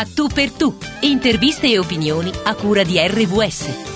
A tu per tu. Interviste e opinioni a cura di RVS.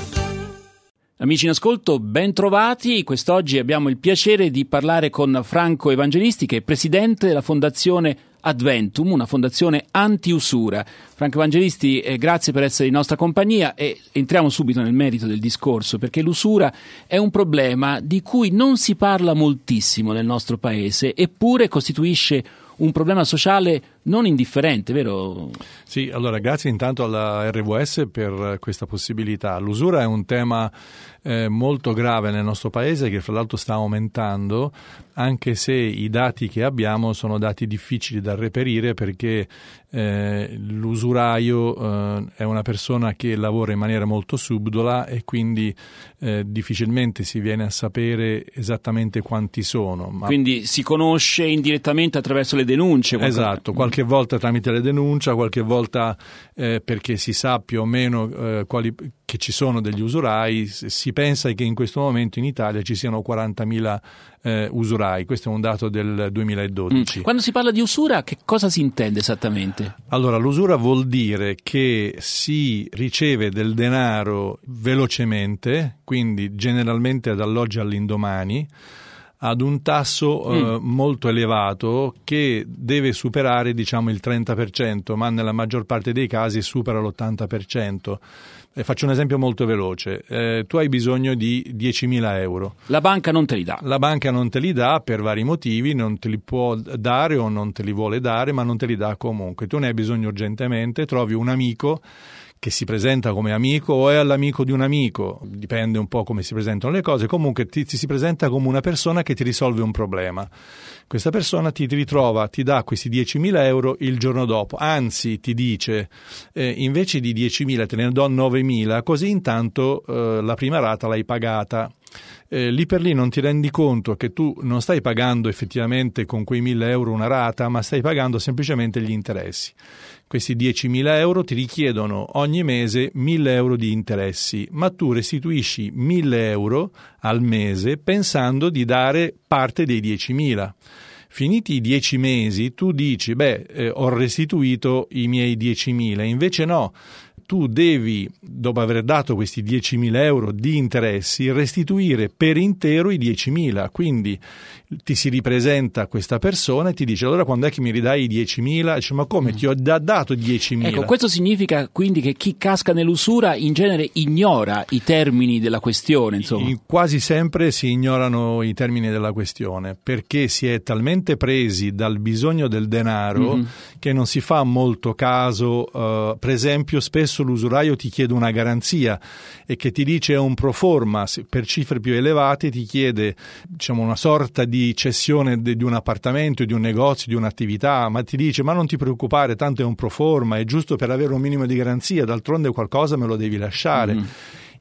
Amici in ascolto, ben trovati. Quest'oggi abbiamo il piacere di parlare con Franco Evangelisti, che è presidente della Fondazione Adventum, una fondazione anti-usura. Franco Evangelisti, eh, grazie per essere in nostra compagnia e entriamo subito nel merito del discorso, perché l'usura è un problema di cui non si parla moltissimo nel nostro paese, eppure costituisce un problema sociale non indifferente, vero? Sì, allora grazie intanto alla RWS per questa possibilità. L'usura è un tema eh, molto grave nel nostro paese che fra l'altro sta aumentando, anche se i dati che abbiamo sono dati difficili da reperire perché eh, l'usuraio eh, è una persona che lavora in maniera molto subdola e quindi eh, difficilmente si viene a sapere esattamente quanti sono. Ma... Quindi si conosce indirettamente attraverso le denunce? Qualche... Esatto, qualche volta tramite le denunce, qualche volta eh, perché si sa più o meno eh, quali, che ci sono degli usurai. Si pensa che in questo momento in Italia ci siano 40.000 eh, usurai, questo è un dato del 2012. Mm. Quando si parla di usura, che cosa si intende esattamente? Allora, l'usura vuol dire che si riceve del denaro velocemente, quindi generalmente dall'oggi all'indomani, ad un tasso mm. eh, molto elevato che deve superare diciamo, il 30%, ma nella maggior parte dei casi supera l'80%. Eh, faccio un esempio molto veloce. Eh, tu hai bisogno di 10.000 euro. La banca non te li dà. La banca non te li dà per vari motivi, non te li può dare o non te li vuole dare, ma non te li dà comunque. Tu ne hai bisogno urgentemente, trovi un amico che si presenta come amico o è l'amico di un amico, dipende un po' come si presentano le cose, comunque ti, ti si presenta come una persona che ti risolve un problema. Questa persona ti, ti ritrova, ti dà questi 10.000 euro il giorno dopo, anzi ti dice eh, invece di 10.000 te ne do 9.000, così intanto eh, la prima rata l'hai pagata eh, lì per lì non ti rendi conto che tu non stai pagando effettivamente con quei 1000 euro una rata, ma stai pagando semplicemente gli interessi. Questi 10.000 euro ti richiedono ogni mese 1.000 euro di interessi, ma tu restituisci 1.000 euro al mese pensando di dare parte dei 10.000. Finiti i 10 mesi, tu dici, beh, eh, ho restituito i miei 10.000, invece no, tu devi, dopo aver dato questi 10.000 euro di interessi, restituire per intero i 10.000. Quindi ti si ripresenta questa persona e ti dice allora quando è che mi ridai i 10.000? Dice ma come mm. ti ho da dato 10.000? Ecco, questo significa quindi che chi casca nell'usura in genere ignora i termini della questione, insomma. In, quasi sempre si ignorano i termini della questione perché si è talmente presi dal bisogno del denaro mm-hmm. Che non si fa molto caso, uh, per esempio spesso l'usuraio ti chiede una garanzia e che ti dice è un pro forma, per cifre più elevate ti chiede diciamo, una sorta di cessione di un appartamento, di un negozio, di un'attività, ma ti dice ma non ti preoccupare, tanto è un pro forma, è giusto per avere un minimo di garanzia, d'altronde qualcosa me lo devi lasciare. Mm.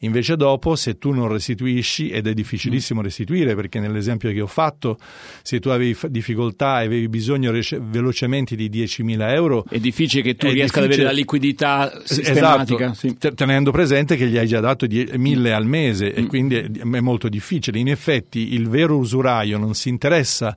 Invece dopo, se tu non restituisci, ed è difficilissimo mm. restituire, perché nell'esempio che ho fatto, se tu avevi difficoltà e avevi bisogno rece- velocemente di 10.000 euro... È difficile che tu riesca ad avere la liquidità sistematica. Esatto, sì. tenendo presente che gli hai già dato 1.000 al mese mm. e quindi è, è molto difficile. In effetti il vero usuraio non si interessa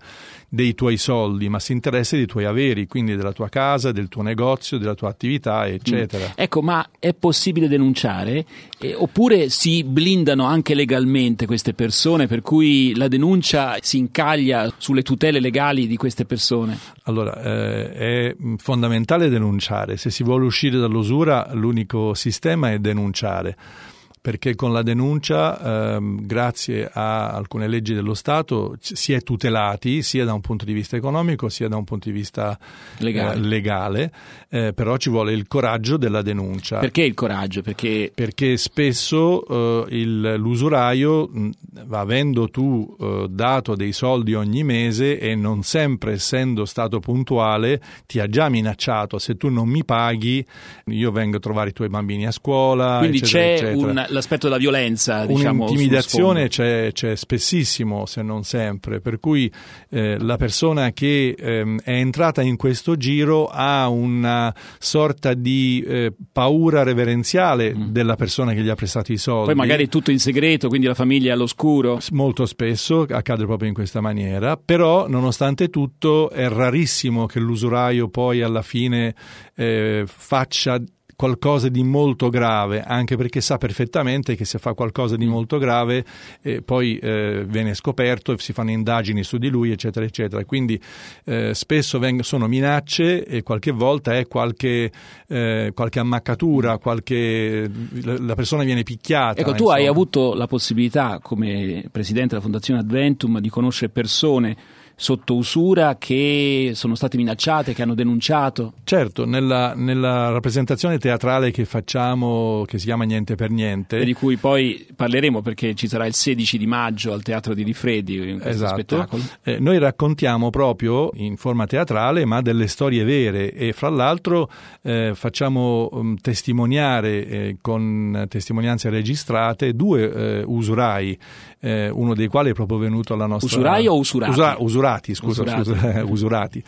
dei tuoi soldi, ma si interessa dei tuoi averi, quindi della tua casa, del tuo negozio, della tua attività, eccetera. Mm. Ecco, ma è possibile denunciare? Eh, oppure si blindano anche legalmente queste persone, per cui la denuncia si incaglia sulle tutele legali di queste persone? Allora, eh, è fondamentale denunciare. Se si vuole uscire dall'usura, l'unico sistema è denunciare perché con la denuncia, ehm, grazie a alcune leggi dello Stato, si è tutelati sia da un punto di vista economico sia da un punto di vista legale, eh, legale eh, però ci vuole il coraggio della denuncia. Perché il coraggio? Perché, Perché spesso eh, il, l'usuraio, mh, avendo tu eh, dato dei soldi ogni mese e non sempre essendo stato puntuale, ti ha già minacciato, se tu non mi paghi io vengo a trovare i tuoi bambini a scuola. Quindi eccetera, c'è eccetera. Un, l'aspetto della violenza, diciamo. Un'intimidazione c'è, c'è, spessissimo, se non sempre, per cui eh, la persona che eh, è entrata in questo giro ha una sorta di eh, paura reverenziale mm. della persona che gli ha prestato i soldi. Poi magari tutto in segreto, quindi la famiglia è all'oscuro. Molto spesso accade proprio in questa maniera, però nonostante tutto è rarissimo che l'usuraio poi alla fine eh, faccia qualcosa di molto grave, anche perché sa perfettamente che se fa qualcosa di molto grave eh, poi eh, viene scoperto e si fanno indagini su di lui, eccetera, eccetera. Quindi eh, spesso veng- sono minacce e qualche volta è qualche, eh, qualche ammaccatura, qualche, la persona viene picchiata. Ecco, tu insomma. hai avuto la possibilità, come presidente della Fondazione Adventum, di conoscere persone sotto usura che sono state minacciate, che hanno denunciato? Certo, nella, nella, rappresentazione teatrale che facciamo, che si chiama Niente per Niente. E di cui poi parleremo perché ci sarà il 16 di maggio al Teatro di Rifredi in questo esatto. spettacolo. Eh, noi raccontiamo proprio in forma teatrale, ma delle storie vere e fra l'altro eh, facciamo um, testimoniare eh, con testimonianze registrate due eh, usurai, eh, uno dei quali è proprio venuto alla nostra... Usurai o usurati? Usura, usurati usurati, scusa, usurati. Scusa, usurati.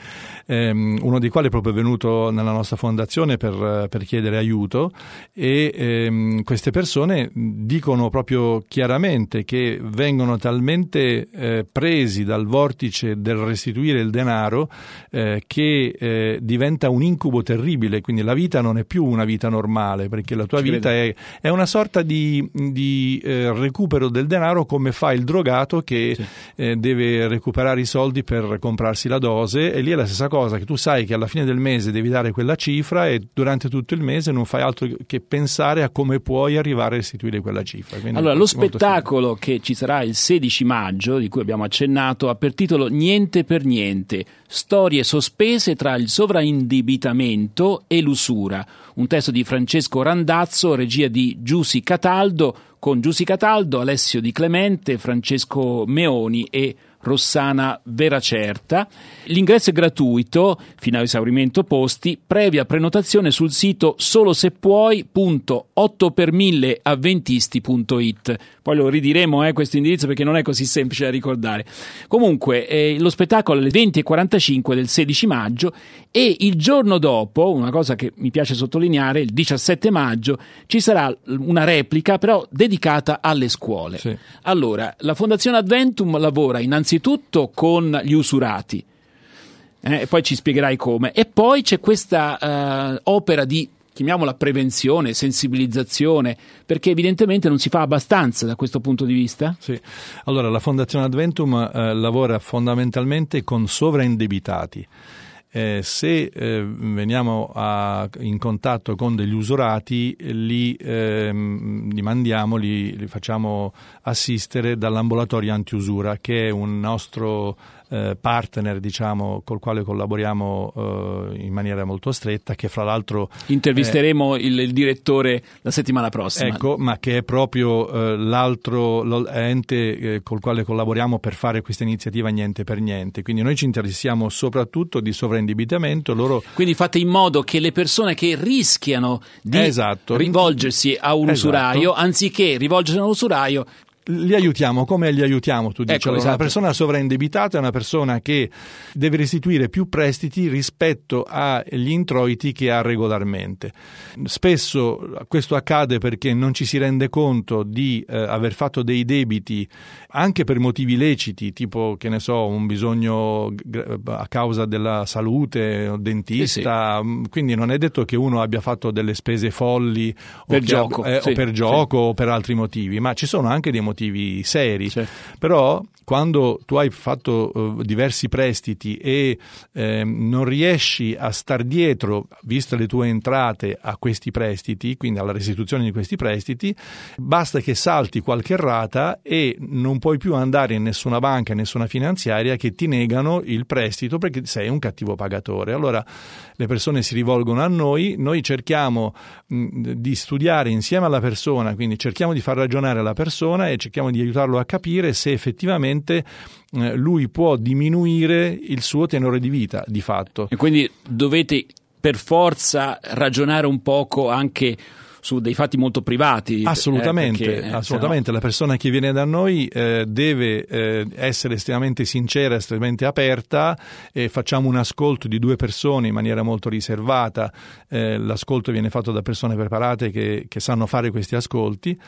Um, uno dei quali è proprio venuto nella nostra fondazione per, per chiedere aiuto e um, queste persone dicono proprio chiaramente che vengono talmente eh, presi dal vortice del restituire il denaro eh, che eh, diventa un incubo terribile, quindi la vita non è più una vita normale perché la tua Ci vita è, è, una sorta di, di eh, recupero del denaro come fa il drogato che sì. Eh, deve recuperare i soldi soldi per comprarsi la dose e lì è la stessa cosa, che tu sai che alla fine del mese devi dare quella cifra e durante tutto il mese non fai altro che pensare a come puoi arrivare a restituire quella cifra. Quindi allora, lo spettacolo che ci sarà il 16 maggio, di cui abbiamo accennato, ha per titolo Niente per niente, storie sospese tra il sovraindebitamento e l'usura, un testo di Francesco Randazzo, regia di Giussi Cataldo, con Giussi Cataldo, Alessio Di Clemente, Francesco Meoni e Rossana Veracerta. L'ingresso è gratuito fino a esaurimento posti, previa prenotazione sul sito solosepuoi.8per1000avventisti.it. Poi lo ridiremo eh, questo indirizzo perché non è così semplice da ricordare. Comunque, eh, lo spettacolo è alle 20.45 del 16 maggio e il giorno dopo, una cosa che mi piace sottolineare, il 17 maggio, ci sarà una replica però dedicata alle scuole. Sì. Allora, la Fondazione Adventum lavora innanzitutto con gli usurati. Eh, poi ci spiegherai come. E poi c'è questa uh, opera di chiamiamola prevenzione, sensibilizzazione, perché evidentemente non si fa abbastanza da questo punto di vista? Sì, allora la Fondazione Adventum eh, lavora fondamentalmente con sovraindebitati. Eh, se eh, veniamo a, in contatto con degli usurati, li, ehm, li mandiamo, li, li, facciamo assistere dall'ambulatorio antiusura, che è un nostro eh, partner diciamo, col quale collaboriamo eh, in maniera molto stretta, che fra l'altro... Intervisteremo il, il, direttore la settimana prossima. Ecco, ma che è proprio eh, l'altro ente eh, col quale collaboriamo per fare questa iniziativa Niente per Niente. Quindi noi ci interessiamo soprattutto di sovraindebitamento. Loro... Quindi fate in modo che le persone che rischiano di esatto. rivolgersi a un esatto. usuraio, anziché rivolgersi a un usuraio, li aiutiamo come li aiutiamo tu dici ecco, allora, esatto. una persona sovraindebitata è una persona che deve restituire più prestiti rispetto agli introiti che ha regolarmente spesso questo accade perché non ci si rende conto di eh, aver fatto dei debiti anche per motivi leciti tipo che ne so un bisogno a causa della salute o dentista sì, sì. quindi non è detto che uno abbia fatto delle spese folli per gioco, ha, eh, sì, o per gioco o per altri motivi ma ci sono anche dei motivi motivi seri, certo. però quando tu hai fatto uh, diversi prestiti e eh, non riesci a star dietro, viste le tue entrate, a questi prestiti, quindi alla restituzione di questi prestiti, basta che salti qualche rata e non puoi più andare in nessuna banca, in nessuna finanziaria che ti negano il prestito perché sei un cattivo pagatore. Allora le persone si rivolgono a noi, noi cerchiamo mh, di studiare insieme alla persona, quindi cerchiamo di far ragionare la persona e cerchiamo di aiutarlo a capire se effettivamente eh, lui può diminuire il suo tenore di vita, di fatto. E quindi dovete per forza ragionare un poco anche su dei fatti molto privati. Assolutamente, eh, perché, assolutamente. la persona che viene da noi eh, deve eh, essere estremamente sincera, estremamente aperta e facciamo un ascolto di due persone in maniera molto riservata. Eh, l'ascolto viene fatto da persone preparate che, che sanno fare questi ascolti.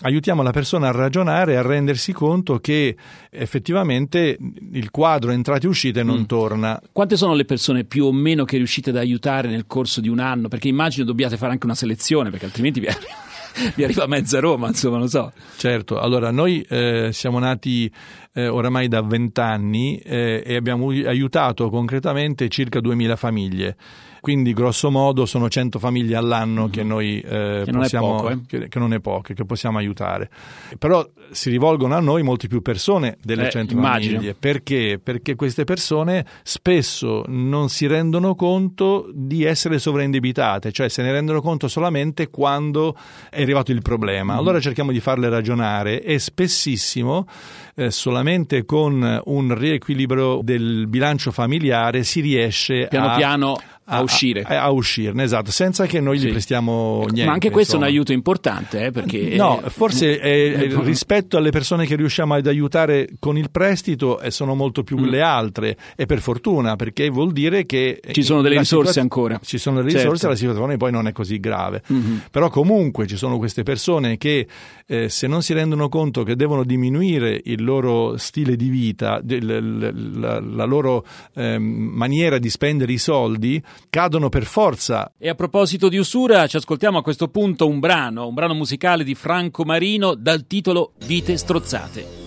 Aiutiamo la persona a ragionare e a rendersi conto che effettivamente il quadro entrate e uscite non mm. torna. Quante sono le persone più o meno che riuscite ad aiutare nel corso di un anno? Perché immagino dobbiate fare anche una selezione, perché altrimenti vi arriva, vi arriva mezza Roma, insomma, lo so. Certo, allora noi eh, siamo nati eh, oramai da vent'anni eh, e abbiamo aiutato concretamente circa 2000 famiglie quindi grosso modo sono 100 famiglie all'anno mm-hmm. che noi eh, che possiamo, poco, eh? che, che, non è poco, che possiamo aiutare. Però si rivolgono a noi molti più persone delle eh, 100 immagino. famiglie. Perché? Perché queste persone spesso non si rendono conto di essere sovraindebitate, cioè se ne rendono conto solamente quando è arrivato il problema. Mm-hmm. Allora cerchiamo di farle ragionare e spessissimo eh, solamente con un riequilibrio del bilancio familiare si riesce piano a, piano a, uscire. A, a, uscirne, esatto, senza che noi sì. gli prestiamo niente. Ma anche questo insomma. è un aiuto importante, eh, perché... No, forse è, rispetto alle persone che riusciamo ad aiutare con il prestito eh, sono molto più mm. le altre e per fortuna, perché vuol dire che... Ci sono delle risorse ancora. Ci sono delle risorse, certo. la situazione poi non è così grave. Mm-hmm. Però comunque ci sono queste persone che eh, se non si rendono conto che devono diminuire il loro stile di vita, la, la, la loro eh, maniera di spendere i soldi, cadono per forza. E a proposito di usura, ci ascoltiamo a questo punto un brano, un brano musicale di Franco Marino dal titolo Vite strozzate.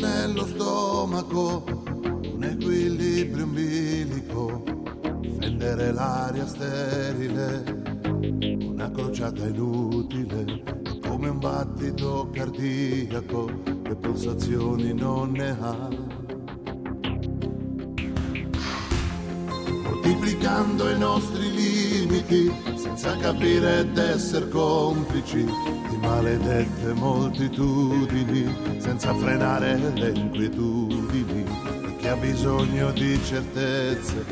nello stomaco equilibrio umbilico, fendere l'aria sterile, una crociata inutile, come un battito cardiaco che pulsazioni non ne ha. Moltiplicando i nostri limiti, senza capire ed essere complici di maledette moltitudini, senza frenare le inquietudini ha bisogno di certezze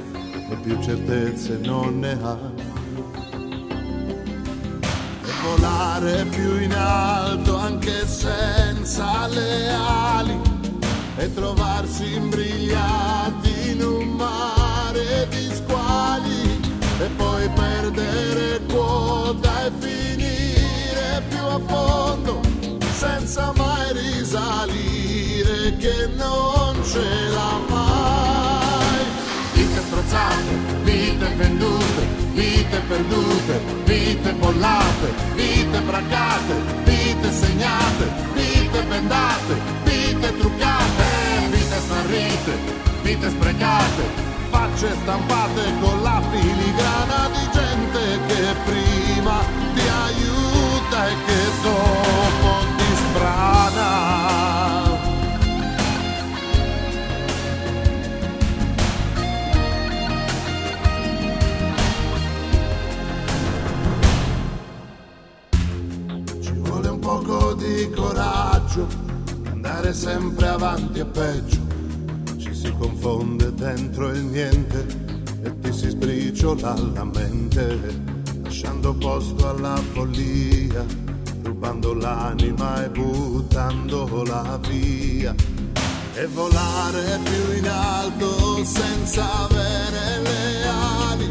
e più certezze non ne ha. E volare più in alto anche senza le ali e trovarsi imbrigliati in un mare di squali e poi perdere quota e finire più a fondo senza mai risalire che non ce l'ha vite perdute, vite bollate, vite braccate, vite segnate, vite bendate, vite truccate, vite smarrite, vite sprecate, facce stampate con la filigrana di gente che prima ti aiuta e che dopo coraggio, andare sempre avanti e peggio. Ci si confonde dentro il niente e ti si sbriciola la mente, lasciando posto alla follia rubando l'anima e buttandola via e volare più in alto senza avere le ali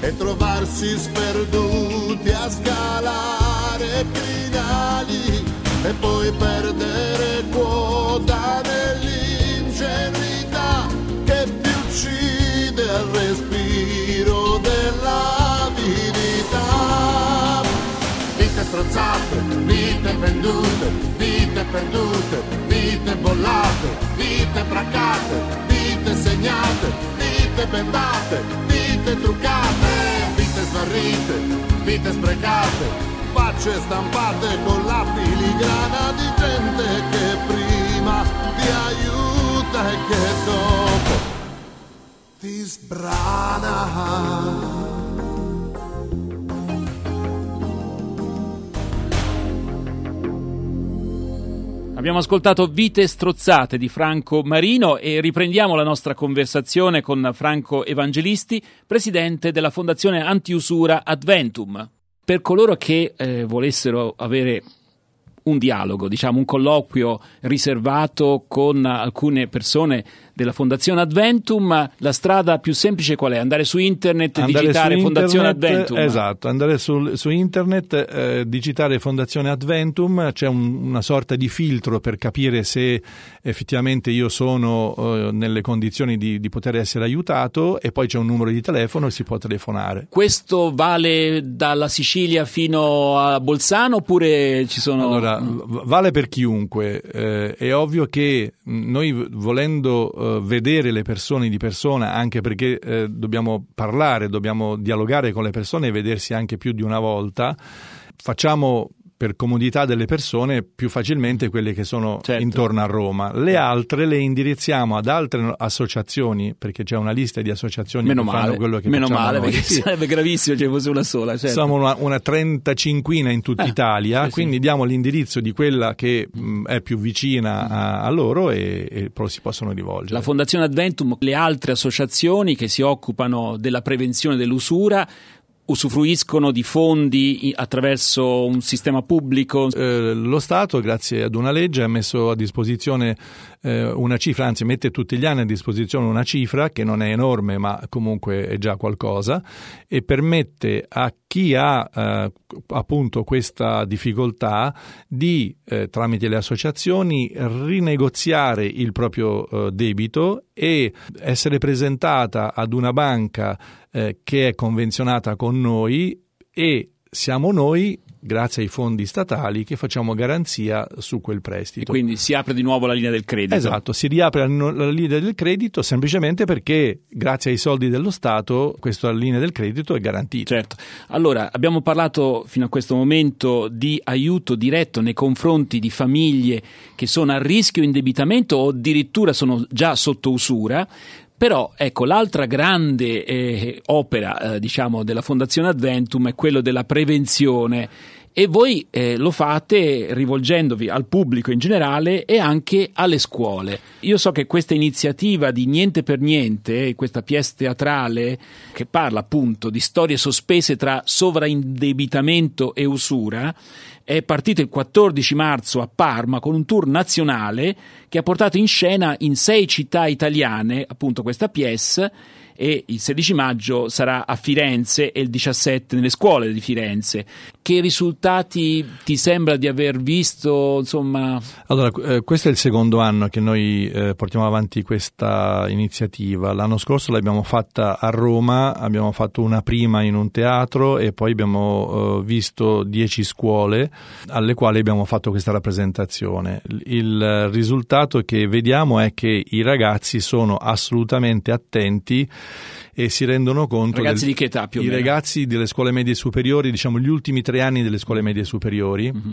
e trovarsi sperduti a scalare crinali e poi perdere quota nell'ingenuità che ti uccide al respiro della vita vite strozzate, vite vendute, vite perdute, vite bollate, vite braccate, vite segnate, vite bendate, vite truccate, vite smarrite, vite sprecate, facce stampate con la filigrana di gente che prima ti aiuta e che dopo ti sbrana. Abbiamo ascoltato Vite strozzate di Franco Marino e riprendiamo la nostra conversazione con Franco Evangelisti, presidente della fondazione antiusura Adventum. Per coloro che eh, volessero avere un dialogo, diciamo un colloquio riservato con alcune persone della Fondazione Adventum, la strada più semplice qual è? Andare su internet, andare digitare su Fondazione internet, Adventum. Esatto, andare su, su internet, eh, digitare Fondazione Adventum, c'è un, una sorta di filtro per capire se effettivamente io sono eh, nelle condizioni di, di, poter essere aiutato e poi c'è un numero di telefono e si può telefonare. Questo vale dalla Sicilia fino a Bolzano oppure ci sono... Allora, vale per chiunque. Eh, è ovvio che noi volendo eh, vedere le persone di persona, anche perché eh, dobbiamo parlare, dobbiamo dialogare con le persone e vedersi anche più di una volta, facciamo per comodità delle persone più facilmente quelle che sono certo. intorno a Roma. Le altre le indirizziamo ad altre associazioni, perché c'è una lista di associazioni meno che male, fanno quello che meno male, perché sì. sarebbe gravissimo se fosse una sola. Certo. Siamo una, una trentacinquina in tutta eh, Italia, sì, quindi sì. diamo l'indirizzo di quella che mh, è più vicina a, a loro e, e poi si possono rivolgere. La Fondazione Adventum, le altre associazioni che si occupano della prevenzione dell'usura usufruiscono di fondi attraverso un sistema pubblico? Eh, lo Stato, grazie ad una legge, ha messo a disposizione eh, una cifra, anzi mette tutti gli anni a disposizione una cifra che non è enorme ma comunque è già qualcosa e permette a chi ha eh, appunto questa difficoltà di eh, tramite le associazioni rinegoziare il proprio eh, debito e essere presentata ad una banca eh, che è convenzionata con noi e siamo noi grazie ai fondi statali che facciamo garanzia su quel prestito. E quindi si apre di nuovo la linea del credito. Esatto, si riapre la linea del credito semplicemente perché grazie ai soldi dello Stato questa linea del credito è garantita. Certo. Allora, abbiamo parlato fino a questo momento di aiuto diretto nei confronti di famiglie che sono a rischio indebitamento o addirittura sono già sotto usura. Però ecco, l'altra grande eh, opera eh, diciamo, della Fondazione Adventum è quello della prevenzione e voi eh, lo fate rivolgendovi al pubblico in generale e anche alle scuole. Io so che questa iniziativa di Niente per Niente, questa pièce teatrale che parla appunto di storie sospese tra sovraindebitamento e usura, è partita il 14 marzo a Parma con un tour nazionale che ha portato in scena in sei città italiane appunto questa pièce e il 16 maggio sarà a Firenze e il 17 nelle scuole di Firenze. Che risultati ti sembra di aver visto? Insomma? Allora, eh, questo è il secondo anno che noi eh, portiamo avanti questa iniziativa. L'anno scorso l'abbiamo fatta a Roma, abbiamo fatto una prima in un teatro e poi abbiamo eh, visto dieci scuole alle quali abbiamo fatto questa rappresentazione. Il risultato che vediamo è che i ragazzi sono assolutamente attenti e si rendono conto ragazzi del, di che età più o i meno? ragazzi delle scuole medie superiori diciamo gli ultimi tre anni delle scuole medie superiori mm-hmm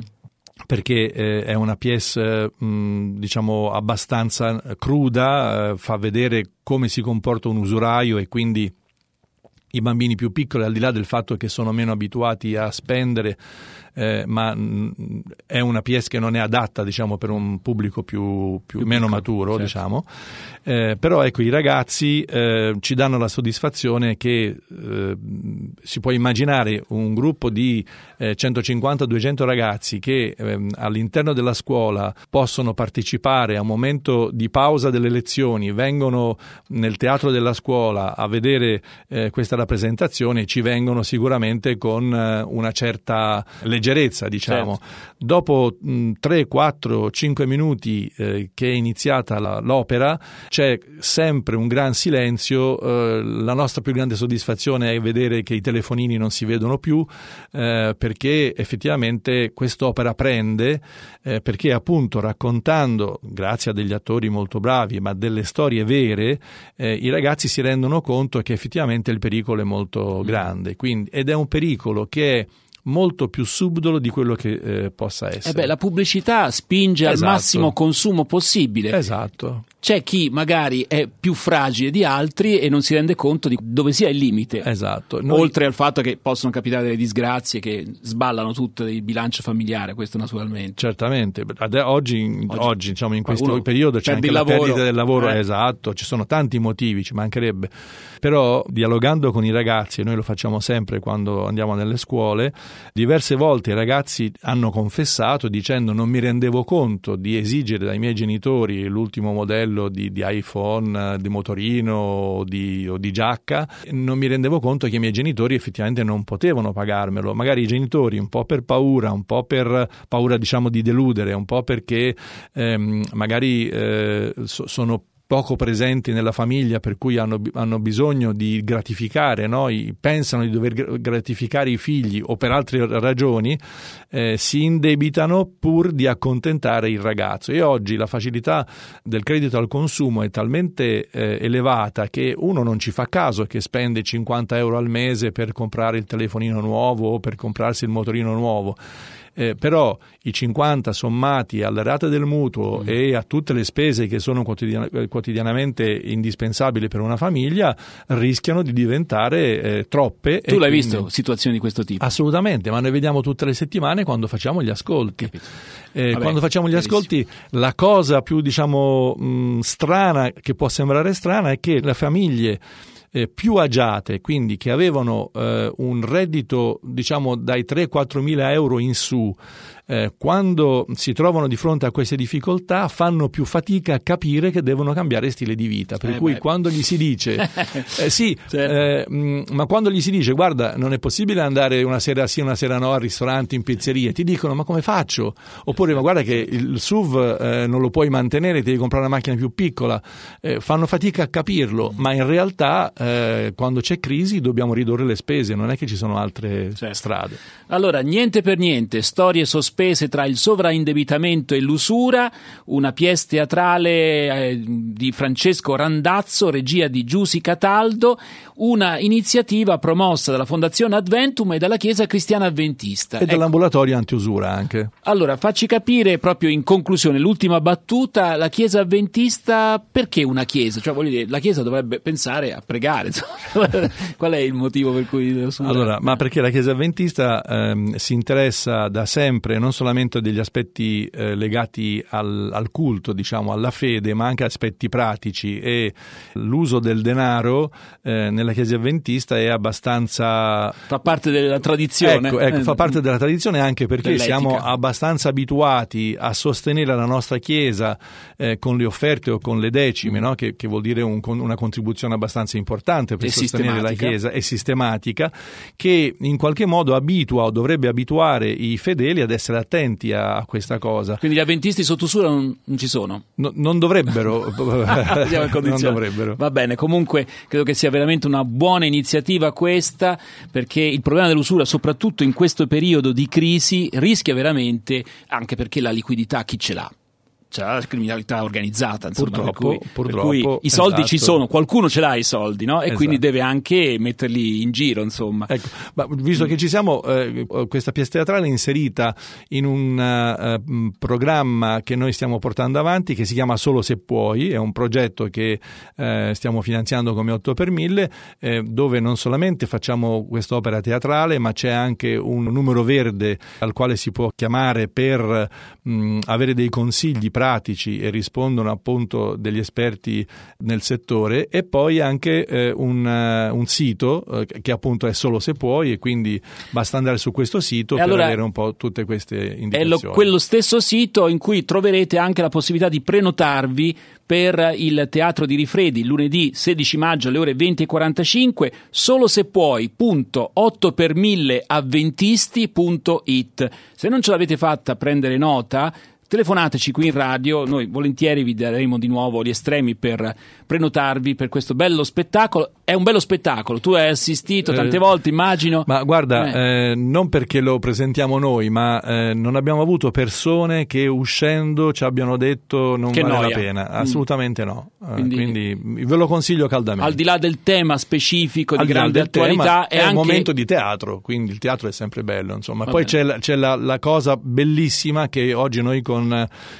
perché eh, è una pièce mh, diciamo abbastanza cruda, eh, fa vedere come si comporta un usuraio e quindi i bambini più piccoli, al di là del fatto che sono meno abituati a spendere, eh, ma mh, è una pièce che non è adatta diciamo, per un pubblico più, più, più meno piccolo, maturo. Certo. Diciamo. Eh, però ecco, i ragazzi eh, ci danno la soddisfazione che eh, si può immaginare un gruppo di 150-200 eh, ragazzi che ehm, all'interno della scuola possono partecipare a un momento di pausa delle lezioni, vengono nel teatro della scuola a vedere eh, questa rappresentazione e ci vengono sicuramente con una certa leggerezza, diciamo. Certo. Dopo mh, 3, 4, 5 minuti eh, che è iniziata la, l'opera, c'è sempre un gran silenzio. Eh, la nostra più grande soddisfazione è vedere che i telefonini non si vedono più, eh, perché effettivamente quest'opera prende, eh, perché appunto raccontando, grazie a degli attori molto bravi, ma delle storie vere, eh, i ragazzi si rendono conto che effettivamente il pericolo è molto mm. grande. Quindi, ed è un pericolo che è molto più subdolo di quello che eh, possa essere. Eh beh, la pubblicità spinge esatto. al massimo consumo possibile. Esatto. C'è chi magari è più fragile di altri e non si rende conto di dove sia il limite. Esatto. Noi... Oltre al fatto che possono capitare delle disgrazie che sballano tutto il bilancio familiare, questo naturalmente. Certamente. Oggi, oggi, oggi diciamo, in questo periodo c'è anche la lavoro. perdita del lavoro, eh. esatto, ci sono tanti motivi, ci mancherebbe. Però dialogando con i ragazzi, e noi lo facciamo sempre quando andiamo nelle scuole, diverse volte i ragazzi hanno confessato dicendo non mi rendevo conto di esigere dai miei genitori l'ultimo modello di, di iPhone, di motorino o di, o di giacca, non mi rendevo conto che i miei genitori effettivamente non potevano pagarmelo. Magari i genitori un po' per paura, un po' per paura diciamo di deludere, un po' perché ehm, magari eh, so, sono poco presenti nella famiglia per cui hanno, hanno bisogno di gratificare, no? pensano di dover gratificare i figli o per altre ragioni, eh, si indebitano pur di accontentare il ragazzo. E oggi la facilità del credito al consumo è talmente eh, elevata che uno non ci fa caso che spende 50 euro al mese per comprare il telefonino nuovo o per comprarsi il motorino nuovo eh, però i 50 sommati alle rate del mutuo mm. e a tutte le spese che sono quotidian- quotidianamente indispensabili per una famiglia rischiano di diventare eh, troppe. Tu l'hai quindi... visto situazioni di questo tipo? Assolutamente, ma noi vediamo tutte le settimane quando facciamo gli ascolti. Eh, Vabbè, quando facciamo gli verissimo. ascolti la cosa più diciamo mh, strana che può sembrare strana è che le famiglie eh, più agiate, quindi che avevano eh, un reddito diciamo dai 3-4 mila euro in su, eh, quando si trovano di fronte a queste difficoltà fanno più fatica a capire che devono cambiare stile di vita. Per eh cui beh. quando gli si dice, eh, sì, certo. Eh, mh, ma quando gli si dice guarda non è possibile andare una sera sì una sera no al ristorante, in pizzeria, ti dicono ma come faccio? Oppure ma guarda che il SUV non lo puoi mantenere, devi comprare una macchina più piccola. Fanno fatica a capirlo, ma in realtà quando c'è crisi dobbiamo ridurre le spese, non è che ci sono altre certo. strade. Allora, niente per niente, storie sospese spese tra il sovraindebitamento e l'usura, una pièce teatrale eh, di Francesco Randazzo, regia di Giussi Cataldo, una iniziativa promossa dalla Fondazione Adventum e dalla Chiesa Cristiana Adventista. E ecco. dall'ambulatorio antiusura anche. Allora, facci capire proprio in conclusione, l'ultima battuta, la Chiesa Adventista, perché una Chiesa? Cioè, voglio dire, la Chiesa dovrebbe pensare a pregare. Qual è il motivo per cui... Allora, ma perché la Chiesa Adventista ehm, si interessa da sempre non solamente degli aspetti eh, legati al, al, culto, diciamo, alla fede, ma anche aspetti pratici e l'uso del denaro eh, nella Chiesa Adventista è abbastanza... Fa parte della tradizione. Ecco, ecco, fa parte della tradizione anche perché Dell'etica. siamo abbastanza abituati a sostenere la nostra Chiesa eh, con le offerte o con le decime, no? che, che, vuol dire un, una contribuzione abbastanza importante per e sostenere la Chiesa, è sistematica, che in qualche modo abitua o dovrebbe abituare i fedeli ad essere essere attenti a, a questa cosa. Quindi gli avventisti sotto usura non, non ci sono? No, non dovrebbero. non dovrebbero. Va bene, comunque credo che sia veramente una buona iniziativa questa, perché il problema dell'usura, soprattutto in questo periodo di crisi, rischia veramente, anche perché la liquidità chi ce l'ha? C'è la criminalità organizzata, insomma, purtroppo, per cui, purtroppo, per cui i soldi esatto. ci sono, qualcuno ce l'ha i soldi, no? E esatto. quindi deve anche metterli in giro, insomma. Ecco, ma visto che ci siamo, eh, questa pièce teatrale è inserita in un uh, programma che noi stiamo portando avanti che si chiama Solo se puoi, è un progetto che eh, stiamo finanziando come 8 per 1000, eh, dove non solamente facciamo quest'opera teatrale, ma c'è anche un numero verde al quale si può chiamare per mh, avere dei consigli pratici pratici e rispondono appunto degli esperti nel settore e poi anche eh, un, uh, un, sito eh, che appunto è solo se puoi e quindi basta andare su questo sito e per allora, avere un po' tutte queste indicazioni. È lo, quello stesso sito in cui troverete anche la possibilità di prenotarvi per il Teatro di Rifredi lunedì 16 maggio alle ore 20.45 solo se puoi punto 8 per 1000 avventisti.it se non ce l'avete fatta prendere nota telefonateci qui in radio, noi volentieri vi daremo di nuovo gli estremi per prenotarvi per questo bello spettacolo è un bello spettacolo. Tu hai assistito tante eh, volte, immagino. Ma guarda, eh. Eh, non perché lo presentiamo noi, ma eh, non abbiamo avuto persone che uscendo ci abbiano detto non che vale noia. la pena. Mm. Assolutamente mm. no. Eh, quindi, quindi, ve lo consiglio caldamente. Al di là del tema specifico di grande attualità, è, è anche... un momento di teatro, quindi il teatro è sempre bello. Insomma. Poi c'è, la, c'è la, la, cosa bellissima che oggi noi con,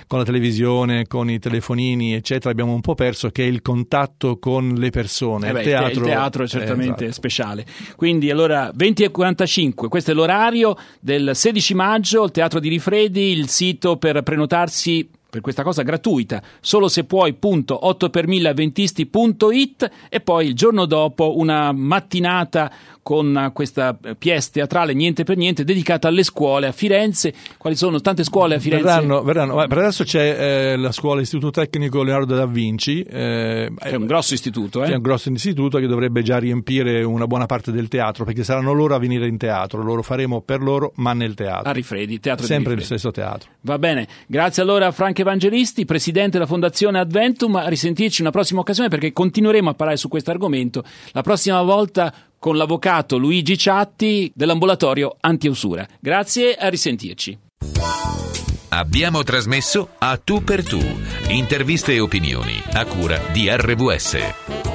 con la televisione, con i telefonini, eccetera, abbiamo un po' perso, che è il contatto con le persone. Eh beh, il teatro il teatro è certamente esatto. speciale. Quindi allora 20 e 45, questo è l'orario del 16 maggio, il Teatro di Rifredi, il sito per prenotarsi per questa cosa gratuita, solo se puoi.8per1000avventisti.it e poi il giorno dopo una mattinata con questa pièce teatrale Niente per Niente dedicata alle scuole a Firenze. Quali sono tante scuole a Firenze? Verranno, verranno. per adesso c'è eh, la scuola Istituto Tecnico Leonardo da Vinci. Eh, è un grosso istituto, eh? È un grosso istituto che dovrebbe già riempire una buona parte del teatro perché saranno loro a venire in teatro. Loro faremo per loro, ma nel teatro. A Rifredi, teatro Sempre il stesso teatro. Va bene. Grazie allora a Franco Evangelisti, presidente della Fondazione Adventum. A risentirci una prossima occasione perché continueremo a parlare su questo argomento. La prossima volta con l'avvocato Luigi Ciatti dell'ambulatorio antiusura. Grazie, a risentirci. Abbiamo trasmesso a tu per tu, interviste e opinioni a cura di RVS.